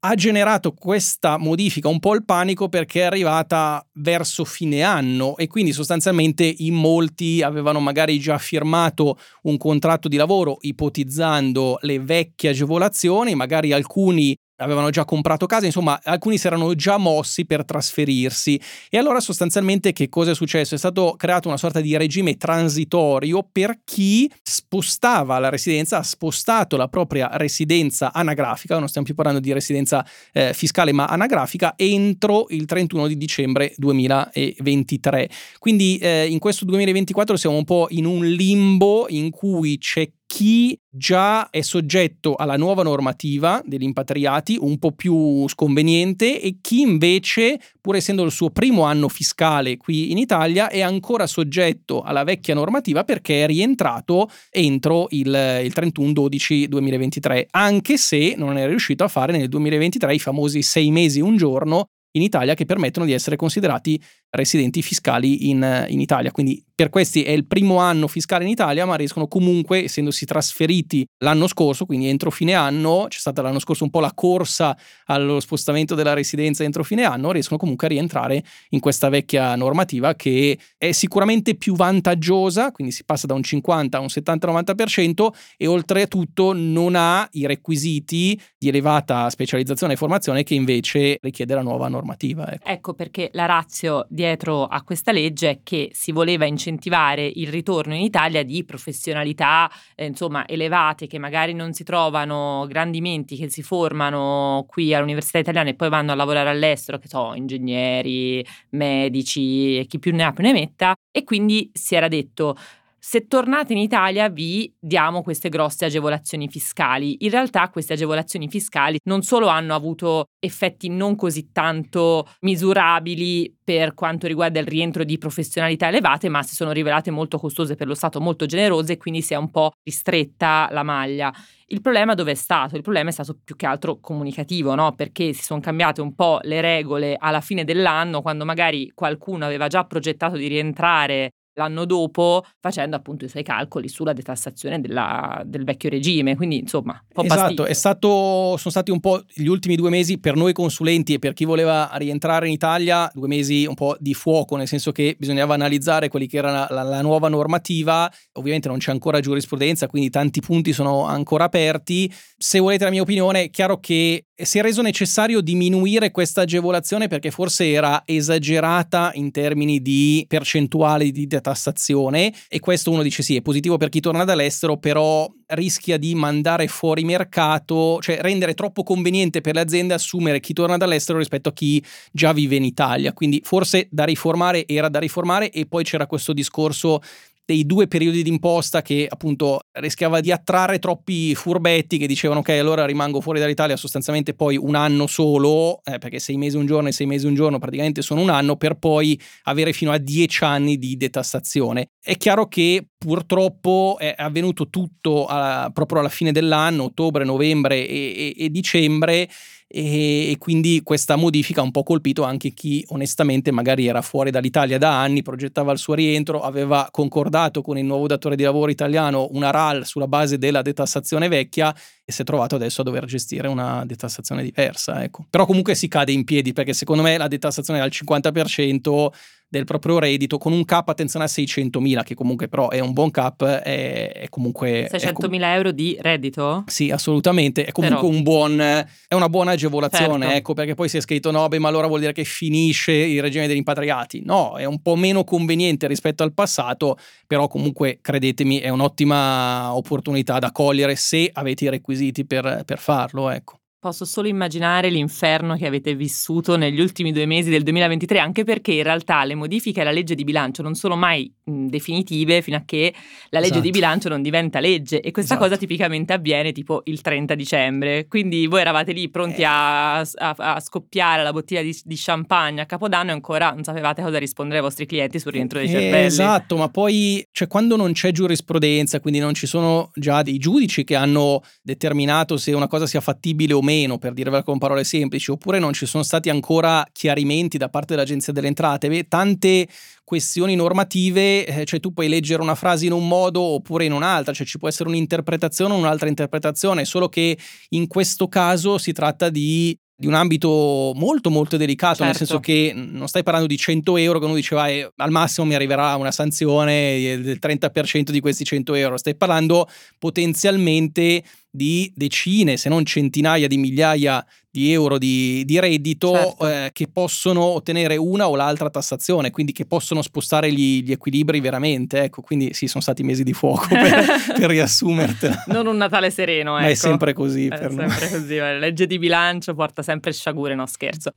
Ha generato questa modifica un po' il panico perché è arrivata verso fine anno e quindi sostanzialmente in molti avevano magari già firmato un contratto di lavoro ipotizzando le vecchie agevolazioni, magari alcuni avevano già comprato casa, insomma alcuni si erano già mossi per trasferirsi e allora sostanzialmente che cosa è successo? È stato creato una sorta di regime transitorio per chi spostava la residenza, ha spostato la propria residenza anagrafica, non stiamo più parlando di residenza eh, fiscale ma anagrafica, entro il 31 di dicembre 2023. Quindi eh, in questo 2024 siamo un po' in un limbo in cui c'è chi già è soggetto alla nuova normativa degli impatriati, un po' più sconveniente, e chi invece, pur essendo il suo primo anno fiscale qui in Italia, è ancora soggetto alla vecchia normativa perché è rientrato entro il, il 31-12-2023, anche se non è riuscito a fare nel 2023 i famosi sei mesi un giorno in Italia che permettono di essere considerati residenti fiscali in, in, Italia. Quindi per questi è il primo anno fiscale in Italia, ma riescono comunque, essendosi trasferiti l'anno scorso, quindi entro fine anno, c'è stata l'anno scorso un po' la corsa allo spostamento della residenza entro fine anno, riescono comunque a rientrare in questa vecchia normativa che è sicuramente più vantaggiosa, quindi si passa da un 50 a un 70-90% e oltretutto non ha i requisiti di elevata specializzazione e formazione che invece richiede la nuova normativa. Ecco, ecco perché la razio dietro a questa legge è che si voleva incentivare il ritorno in Italia di professionalità eh, insomma elevate che magari non si trovano grandi menti che si formano qui all'università italiana e poi vanno a lavorare all'estero, che so, ingegneri, medici e chi più ne ha più ne metta. E quindi si era detto se tornate in Italia vi diamo queste grosse agevolazioni fiscali. In realtà queste agevolazioni fiscali non solo hanno avuto effetti non così tanto misurabili per quanto riguarda il rientro di professionalità elevate, ma si sono rivelate molto costose per lo Stato, molto generose e quindi si è un po' ristretta la maglia. Il problema dove è stato? Il problema è stato più che altro comunicativo, no? Perché si sono cambiate un po' le regole alla fine dell'anno, quando magari qualcuno aveva già progettato di rientrare l'anno dopo facendo appunto i suoi calcoli sulla detassazione della, del vecchio regime. Quindi insomma, un po' Esatto, è stato, sono stati un po' gli ultimi due mesi per noi consulenti e per chi voleva rientrare in Italia, due mesi un po' di fuoco, nel senso che bisognava analizzare quelli che era la, la nuova normativa. Ovviamente non c'è ancora giurisprudenza, quindi tanti punti sono ancora aperti. Se volete la mia opinione, è chiaro che si è reso necessario diminuire questa agevolazione perché forse era esagerata in termini di percentuali di tassazione e questo uno dice sì è positivo per chi torna dall'estero però rischia di mandare fuori mercato cioè rendere troppo conveniente per le aziende assumere chi torna dall'estero rispetto a chi già vive in Italia. Quindi forse da riformare era da riformare e poi c'era questo discorso dei due periodi d'imposta che appunto rischiava di attrarre troppi furbetti che dicevano ok allora rimango fuori dall'Italia sostanzialmente poi un anno solo eh, perché sei mesi un giorno e sei mesi un giorno praticamente sono un anno per poi avere fino a dieci anni di detassazione. È chiaro che purtroppo è avvenuto tutto a, proprio alla fine dell'anno, ottobre, novembre e, e, e dicembre e, quindi questa modifica ha un po' colpito anche chi onestamente magari era fuori dall'Italia da anni, progettava il suo rientro, aveva concordato con il nuovo datore di lavoro italiano una RAL sulla base della detassazione vecchia e si è trovato adesso a dover gestire una detassazione diversa. Ecco. Però comunque si cade in piedi perché secondo me la detassazione è al 50% del proprio reddito con un cap attenzione a 600.000 che comunque però è un buon cap è, è comunque 600.000 com- euro di reddito? Sì assolutamente è comunque però. un buon è una buona agevolazione certo. ecco perché poi si è scritto no beh ma allora vuol dire che finisce il regime degli impatriati no è un po' meno conveniente rispetto al passato però comunque credetemi è un'ottima opportunità da cogliere se avete i requisiti per, per farlo ecco Posso solo immaginare l'inferno che avete vissuto negli ultimi due mesi del 2023, anche perché in realtà le modifiche alla legge di bilancio non sono mai mh, definitive fino a che la legge esatto. di bilancio non diventa legge e questa esatto. cosa tipicamente avviene tipo il 30 dicembre. Quindi voi eravate lì pronti eh. a, a, a, scoppiare la bottiglia di, di, champagne a Capodanno e ancora non sapevate cosa rispondere ai vostri clienti sul rientro dei cervelli. Esatto, ma poi cioè, quando non c'è giurisprudenza, quindi non ci sono già dei giudici che hanno determinato se una cosa sia fattibile o meno, per dirvela con parole semplici, oppure non ci sono stati ancora chiarimenti da parte dell'Agenzia delle Entrate. Beh, tante questioni normative, eh, cioè tu puoi leggere una frase in un modo oppure in un'altra, cioè ci può essere un'interpretazione o un'altra interpretazione, solo che in questo caso si tratta di di un ambito molto molto delicato, certo. nel senso che non stai parlando di 100 euro che uno diceva eh, al massimo mi arriverà una sanzione del 30% di questi 100 euro, stai parlando potenzialmente di decine, se non centinaia di migliaia di euro di, di reddito certo. eh, che possono ottenere una o l'altra tassazione, quindi che possono spostare gli, gli equilibri veramente. Ecco, quindi sì, sono stati mesi di fuoco per, per riassumertela. Non un Natale sereno, ecco. Ma è ecco. sempre così. È sempre noi. così. La legge di bilancio porta sempre sciagure, no scherzo.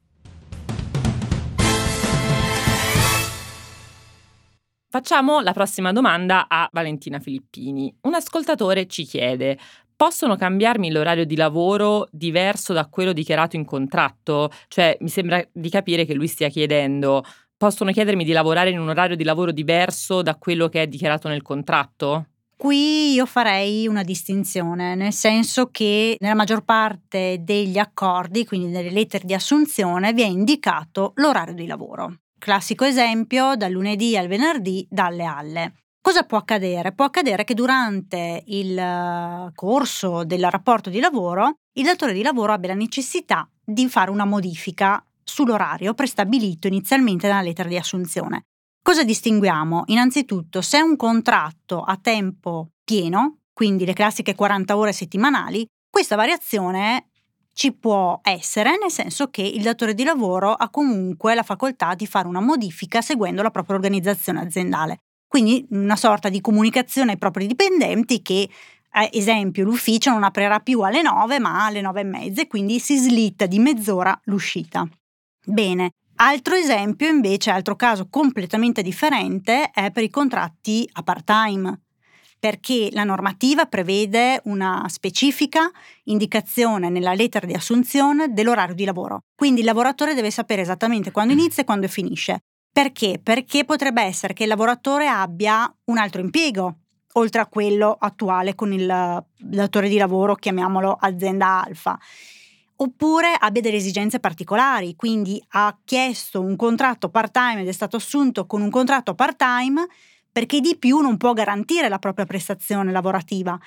Facciamo la prossima domanda a Valentina Filippini. Un ascoltatore ci chiede: possono cambiarmi l'orario di lavoro diverso da quello dichiarato in contratto? Cioè, mi sembra di capire che lui stia chiedendo, possono chiedermi di lavorare in un orario di lavoro diverso da quello che è dichiarato nel contratto? Qui io farei una distinzione, nel senso che nella maggior parte degli accordi, quindi nelle lettere di assunzione, vi è indicato l'orario di lavoro. Classico esempio, dal lunedì al venerdì, dalle alle. Cosa può accadere? Può accadere che durante il eh, corso del rapporto di lavoro il datore di lavoro abbia la necessità di fare una modifica sull'orario prestabilito inizialmente nella lettera di assunzione. Cosa distinguiamo? Innanzitutto, se è un contratto a tempo pieno, quindi le classiche 40 ore settimanali, questa variazione ci può essere, nel senso che il datore di lavoro ha comunque la facoltà di fare una modifica seguendo la propria organizzazione aziendale. Quindi una sorta di comunicazione ai propri dipendenti che, ad esempio, l'ufficio non aprirà più alle 9 ma alle 9 e mezza e quindi si slitta di mezz'ora l'uscita. Bene, altro esempio invece, altro caso completamente differente è per i contratti a part-time perché la normativa prevede una specifica indicazione nella lettera di assunzione dell'orario di lavoro. Quindi il lavoratore deve sapere esattamente quando inizia e quando finisce. Perché? Perché potrebbe essere che il lavoratore abbia un altro impiego, oltre a quello attuale con il datore di lavoro, chiamiamolo azienda alfa oppure abbia delle esigenze particolari, quindi ha chiesto un contratto part-time ed è stato assunto con un contratto part-time perché di più non può garantire la propria prestazione lavorativa.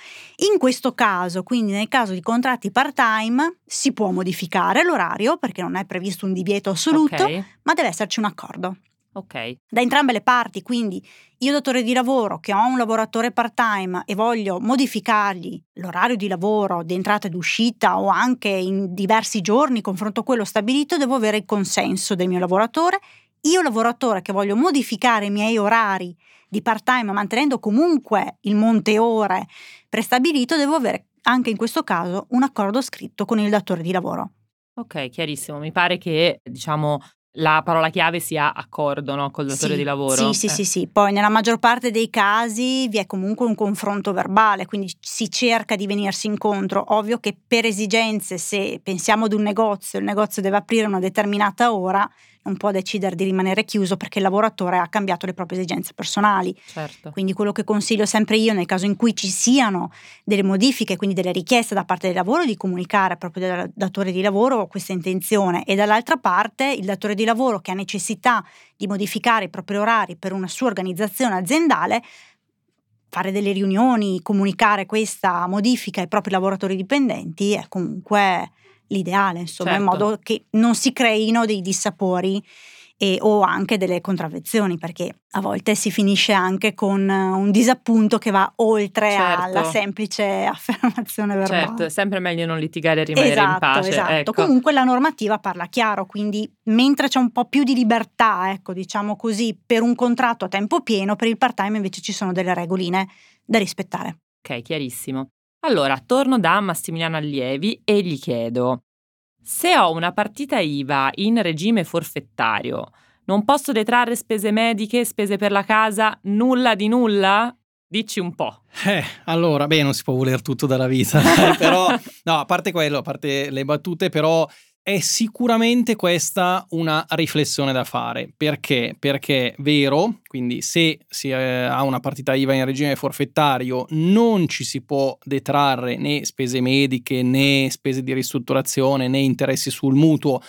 In questo caso, quindi nel caso di contratti part-time, si può modificare l'orario perché non è previsto un divieto assoluto, okay. ma deve esserci un accordo. Ok. Da entrambe le parti, quindi io datore di lavoro che ho un lavoratore part-time e voglio modificargli l'orario di lavoro di entrata ed uscita o anche in diversi giorni confronto a quello stabilito, devo avere il consenso del mio lavoratore. Io lavoratore che voglio modificare i miei orari di part-time mantenendo comunque il monte ore prestabilito, devo avere anche in questo caso un accordo scritto con il datore di lavoro. Ok, chiarissimo. Mi pare che, diciamo, la parola chiave sia accordo no? col datore sì, di lavoro. Sì, sì, eh. sì, sì. Poi nella maggior parte dei casi vi è comunque un confronto verbale, quindi si cerca di venirsi incontro. Ovvio che per esigenze, se pensiamo ad un negozio, il negozio deve aprire una determinata ora, non può decidere di rimanere chiuso perché il lavoratore ha cambiato le proprie esigenze personali. Certo. Quindi quello che consiglio sempre io nel caso in cui ci siano delle modifiche, quindi delle richieste da parte del lavoro, di comunicare proprio al datore di lavoro questa intenzione e dall'altra parte il datore di lavoro che ha necessità di modificare i propri orari per una sua organizzazione aziendale fare delle riunioni, comunicare questa modifica ai propri lavoratori dipendenti è comunque l'ideale, insomma, certo. in modo che non si creino dei dissapori e, o anche delle contravvenzioni, perché a volte si finisce anche con un disappunto che va oltre certo. alla semplice affermazione verbale. Certo, è sempre meglio non litigare e rimanere esatto, in pace. Esatto, ecco. comunque la normativa parla chiaro, quindi mentre c'è un po' più di libertà, ecco, diciamo così, per un contratto a tempo pieno, per il part-time invece ci sono delle regoline da rispettare. Ok, chiarissimo. Allora, torno da Massimiliano Allievi e gli chiedo, se ho una partita IVA in regime forfettario, non posso detrarre spese mediche, spese per la casa, nulla di nulla? Dici un po'. Eh, allora, beh, non si può voler tutto dalla vita, però, no, a parte quello, a parte le battute, però è sicuramente questa una riflessione da fare. Perché? Perché vero, quindi se si eh, ha una partita IVA in regime forfettario non ci si può detrarre né spese mediche né spese di ristrutturazione né interessi sul mutuo,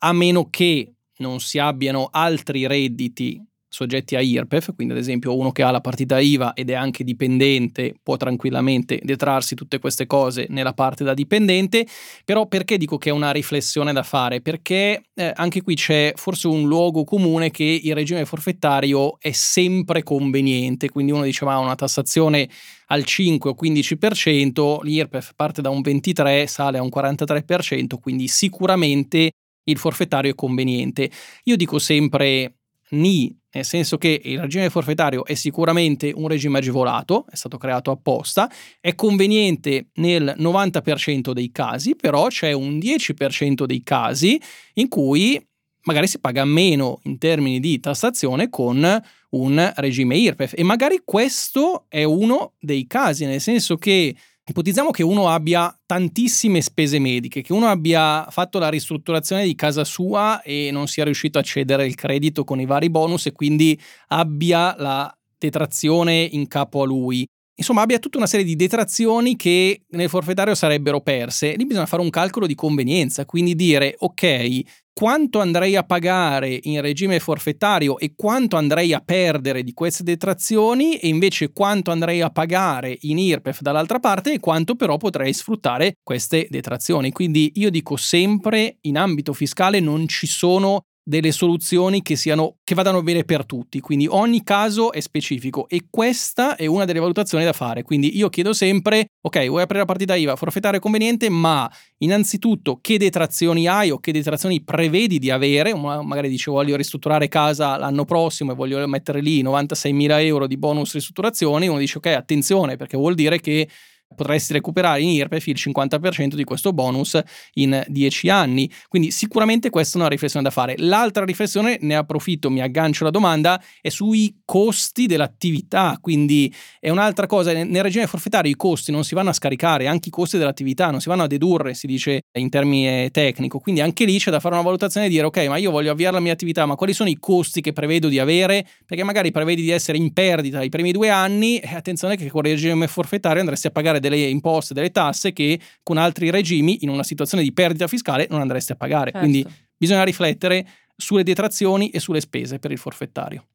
a meno che non si abbiano altri redditi soggetti a IRPEF, quindi ad esempio uno che ha la partita IVA ed è anche dipendente può tranquillamente detrarsi tutte queste cose nella parte da dipendente, però perché dico che è una riflessione da fare? Perché eh, anche qui c'è forse un luogo comune che il regime forfettario è sempre conveniente, quindi uno diceva una tassazione al 5 o 15%, l'IRPEF parte da un 23, sale a un 43%, quindi sicuramente il forfettario è conveniente. Io dico sempre ni, nel senso che il regime forfettario è sicuramente un regime agevolato, è stato creato apposta, è conveniente nel 90% dei casi, però c'è un 10% dei casi in cui magari si paga meno in termini di tassazione con un regime IRPEF e magari questo è uno dei casi, nel senso che Ipotizziamo che uno abbia tantissime spese mediche, che uno abbia fatto la ristrutturazione di casa sua e non sia riuscito a cedere il credito con i vari bonus e quindi abbia la detrazione in capo a lui. Insomma, abbia tutta una serie di detrazioni che nel forfettario sarebbero perse. Lì bisogna fare un calcolo di convenienza, quindi dire ok, quanto andrei a pagare in regime forfettario e quanto andrei a perdere di queste detrazioni e invece quanto andrei a pagare in IRPEF dall'altra parte e quanto però potrei sfruttare queste detrazioni. Quindi io dico sempre in ambito fiscale non ci sono delle soluzioni che, siano, che vadano bene per tutti, quindi ogni caso è specifico e questa è una delle valutazioni da fare, quindi io chiedo sempre, ok, vuoi aprire la partita IVA, forfettare conveniente, ma innanzitutto che detrazioni hai o che detrazioni prevedi di avere, magari dice voglio ristrutturare casa l'anno prossimo e voglio mettere lì 96 mila euro di bonus ristrutturazioni, uno dice ok, attenzione perché vuol dire che potresti recuperare in IRPEF il 50% di questo bonus in 10 anni. Quindi sicuramente questa è una riflessione da fare. L'altra riflessione, ne approfitto, mi aggancio alla domanda, è sui costi dell'attività. Quindi è un'altra cosa, nel regime forfettario i costi non si vanno a scaricare, anche i costi dell'attività non si vanno a dedurre, si dice in termini tecnico. Quindi anche lì c'è da fare una valutazione e dire ok, ma io voglio avviare la mia attività, ma quali sono i costi che prevedo di avere? Perché magari prevedi di essere in perdita i primi due anni e attenzione che con il regime forfettario andresti a pagare pagare delle imposte, delle tasse che con altri regimi in una situazione di perdita fiscale non andreste a pagare. Certo. Quindi bisogna riflettere sulle detrazioni e sulle spese per il forfettario.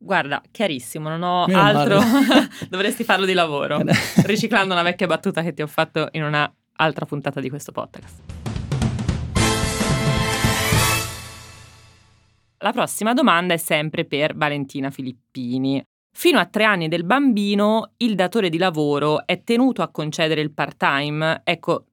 Guarda, chiarissimo, non ho Meno altro. Dovresti farlo di lavoro, riciclando una vecchia battuta che ti ho fatto in un'altra puntata di questo podcast. La prossima domanda è sempre per Valentina Filippini. Fino a tre anni del bambino il datore di lavoro è tenuto a concedere il part-time. Ecco,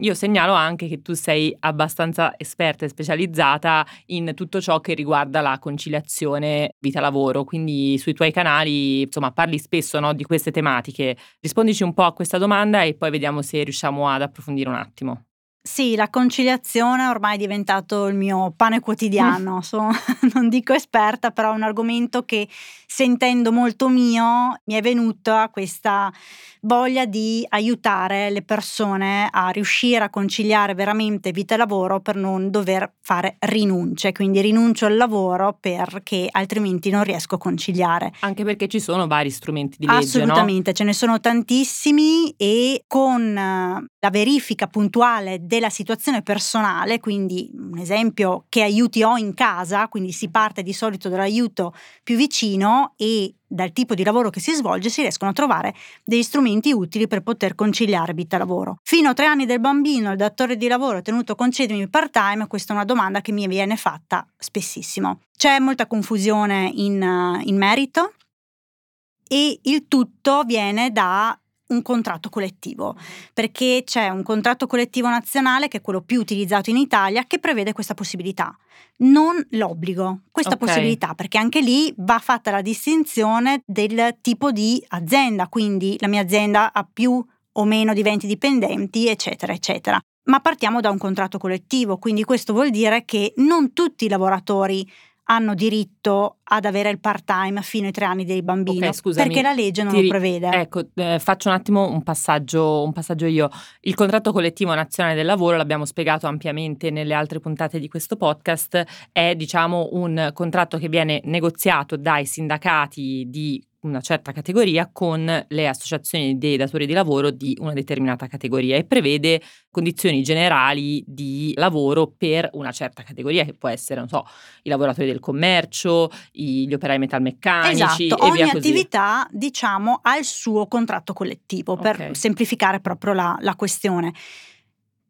io segnalo anche che tu sei abbastanza esperta e specializzata in tutto ciò che riguarda la conciliazione vita-lavoro, quindi sui tuoi canali insomma parli spesso no, di queste tematiche. Rispondici un po' a questa domanda e poi vediamo se riusciamo ad approfondire un attimo. Sì, la conciliazione ormai è diventato il mio pane quotidiano. Sono, non dico esperta, però è un argomento che sentendo molto mio mi è venuta questa voglia di aiutare le persone a riuscire a conciliare veramente vita e lavoro per non dover fare rinunce. Quindi rinuncio al lavoro perché altrimenti non riesco a conciliare. Anche perché ci sono vari strumenti di legge. Assolutamente, no? ce ne sono tantissimi e con la verifica puntuale della situazione personale, quindi un esempio che aiuti ho in casa, quindi si parte di solito dall'aiuto più vicino e dal tipo di lavoro che si svolge si riescono a trovare degli strumenti utili per poter conciliare vita e lavoro. Fino a tre anni del bambino il datore di lavoro è tenuto a concedermi part time? Questa è una domanda che mi viene fatta spessissimo. C'è molta confusione in, in merito e il tutto viene da un contratto collettivo, perché c'è un contratto collettivo nazionale, che è quello più utilizzato in Italia, che prevede questa possibilità, non l'obbligo, questa okay. possibilità, perché anche lì va fatta la distinzione del tipo di azienda, quindi la mia azienda ha più o meno di 20 dipendenti, eccetera, eccetera. Ma partiamo da un contratto collettivo, quindi questo vuol dire che non tutti i lavoratori hanno diritto ad avere il part-time fino ai tre anni dei bambini, okay, scusami, perché la legge non ti, lo prevede. Ecco, eh, faccio un attimo un passaggio, un passaggio io. Il contratto collettivo nazionale del lavoro, l'abbiamo spiegato ampiamente nelle altre puntate di questo podcast, è diciamo un contratto che viene negoziato dai sindacati di una certa categoria con le associazioni dei datori di lavoro di una determinata categoria e prevede condizioni generali di lavoro per una certa categoria che può essere, non so, i lavoratori del commercio, gli operai metalmeccanici esatto, ogni attività, diciamo, ha il suo contratto collettivo per okay. semplificare proprio la, la questione.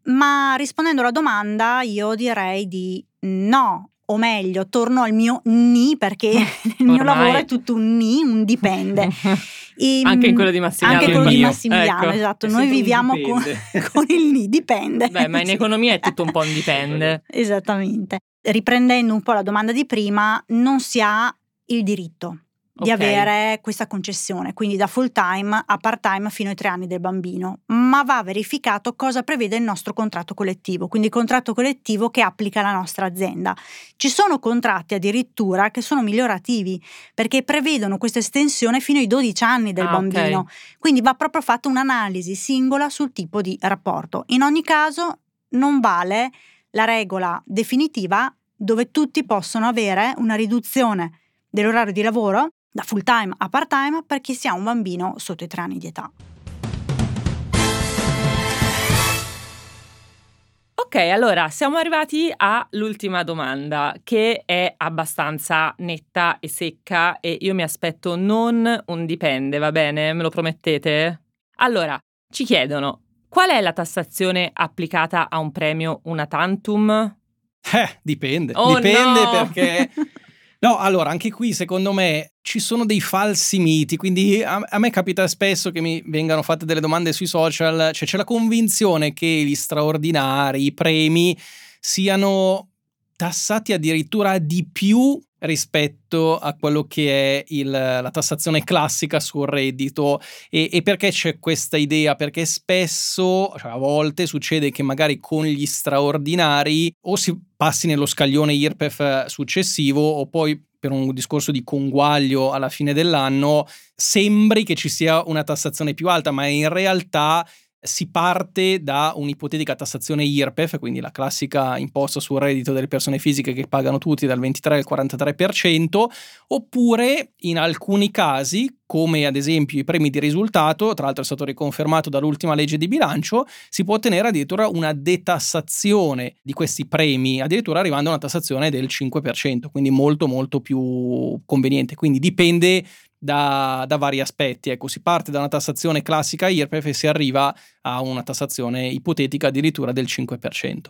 Ma rispondendo alla domanda, io direi di no, o meglio, torno al mio ni perché il mio lavoro è tutto un ni, un dipende. E, anche in quello di Massimiliano. Anche quello di Massimiliano, ecco. esatto. Noi viviamo con, con, il ni, dipende. Beh, ma in economia è tutto un po' un dipende. Esattamente. Riprendendo un po' la domanda di prima, non si ha il diritto di okay. avere questa concessione, quindi da full time a part time fino ai tre anni del bambino, ma va verificato cosa prevede il nostro contratto collettivo, quindi il contratto collettivo che applica la nostra azienda. Ci sono contratti addirittura che sono migliorativi perché prevedono questa estensione fino ai 12 anni del ah, bambino, okay. quindi va proprio fatta un'analisi singola sul tipo di rapporto. In ogni caso non vale la regola definitiva dove tutti possono avere una riduzione dell'orario di lavoro da full time a part time per chi si ha un bambino sotto i tre anni di età. Ok, allora siamo arrivati all'ultima domanda che è abbastanza netta e secca e io mi aspetto non un dipende, va bene? Me lo promettete? Allora, ci chiedono qual è la tassazione applicata a un premio una tantum? Eh, dipende. Oh, dipende no! perché... No, allora, anche qui secondo me ci sono dei falsi miti, quindi a, a, me capita spesso che mi vengano fatte delle domande sui social, cioè c'è la convinzione che gli straordinari, i premi siano tassati addirittura di più rispetto a quello che è il, la tassazione classica sul reddito e, e, perché c'è questa idea? Perché spesso, cioè a volte succede che magari con gli straordinari o si passi nello scaglione IRPEF successivo o poi per un discorso di conguaglio alla fine dell'anno sembri che ci sia una tassazione più alta, ma in realtà si parte da un'ipotetica tassazione IRPEF, quindi la classica imposta sul reddito delle persone fisiche che pagano tutti dal 23 al 43%, oppure in alcuni casi, come ad esempio i premi di risultato, tra l'altro è stato riconfermato dall'ultima legge di bilancio, si può ottenere addirittura una detassazione di questi premi, addirittura arrivando a una tassazione del 5%, quindi molto molto più conveniente. Quindi dipende da, da, vari aspetti. Ecco, si parte da una tassazione classica IRPEF e si arriva a una tassazione ipotetica addirittura del 5%.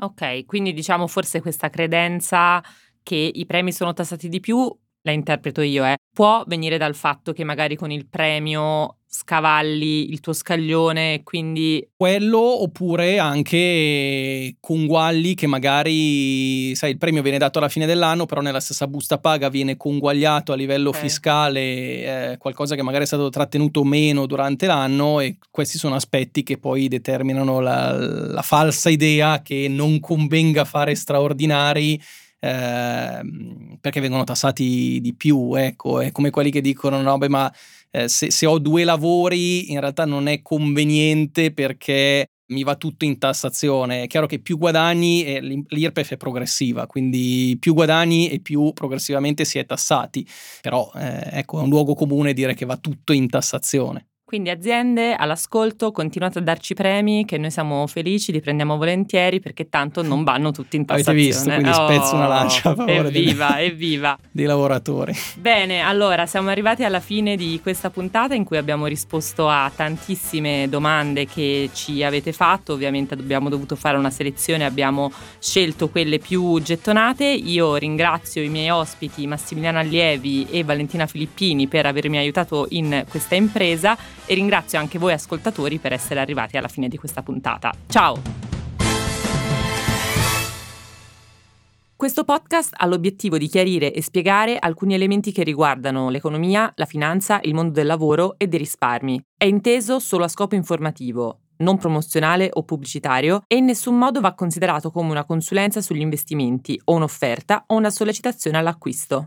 Ok, quindi diciamo forse questa credenza che i premi sono tassati di più, la interpreto io, eh, può venire dal fatto che magari con il premio scavalli il tuo scaglione e quindi... Quello oppure anche conguagli che magari, sai, il premio viene dato alla fine dell'anno, però nella stessa busta paga viene conguagliato a livello okay. fiscale eh, qualcosa che magari è stato trattenuto meno durante l'anno e questi sono aspetti che poi determinano la, la falsa idea che non convenga fare straordinari eh, perché vengono tassati di più, ecco, è come quelli che dicono no, beh, ma eh, se, se ho due lavori in realtà non è conveniente perché mi va tutto in tassazione. È chiaro che più guadagni, eh, l'IRPEF è progressiva, quindi più guadagni e più progressivamente si è tassati. Però eh, ecco, è un luogo comune dire che va tutto in tassazione. Quindi aziende all'ascolto, continuate a darci premi che noi siamo felici, li prendiamo volentieri perché tanto non vanno tutti in tassazione. Avete visto, quindi oh, spezzo una lancia a favore evviva, dei, evviva. dei lavoratori. Bene, allora siamo arrivati alla fine di questa puntata in cui abbiamo risposto a tantissime domande che ci avete fatto, ovviamente abbiamo dovuto fare una selezione, abbiamo scelto quelle più gettonate. Io ringrazio i miei ospiti Massimiliano Allievi e Valentina Filippini per avermi aiutato in questa impresa e ringrazio anche voi ascoltatori per essere arrivati alla fine di questa puntata. Ciao! Questo podcast ha l'obiettivo di chiarire e spiegare alcuni elementi che riguardano l'economia, la finanza, il mondo del lavoro e dei risparmi. È inteso solo a scopo informativo, non promozionale o pubblicitario e in nessun modo va considerato come una consulenza sugli investimenti o un'offerta o una sollecitazione all'acquisto.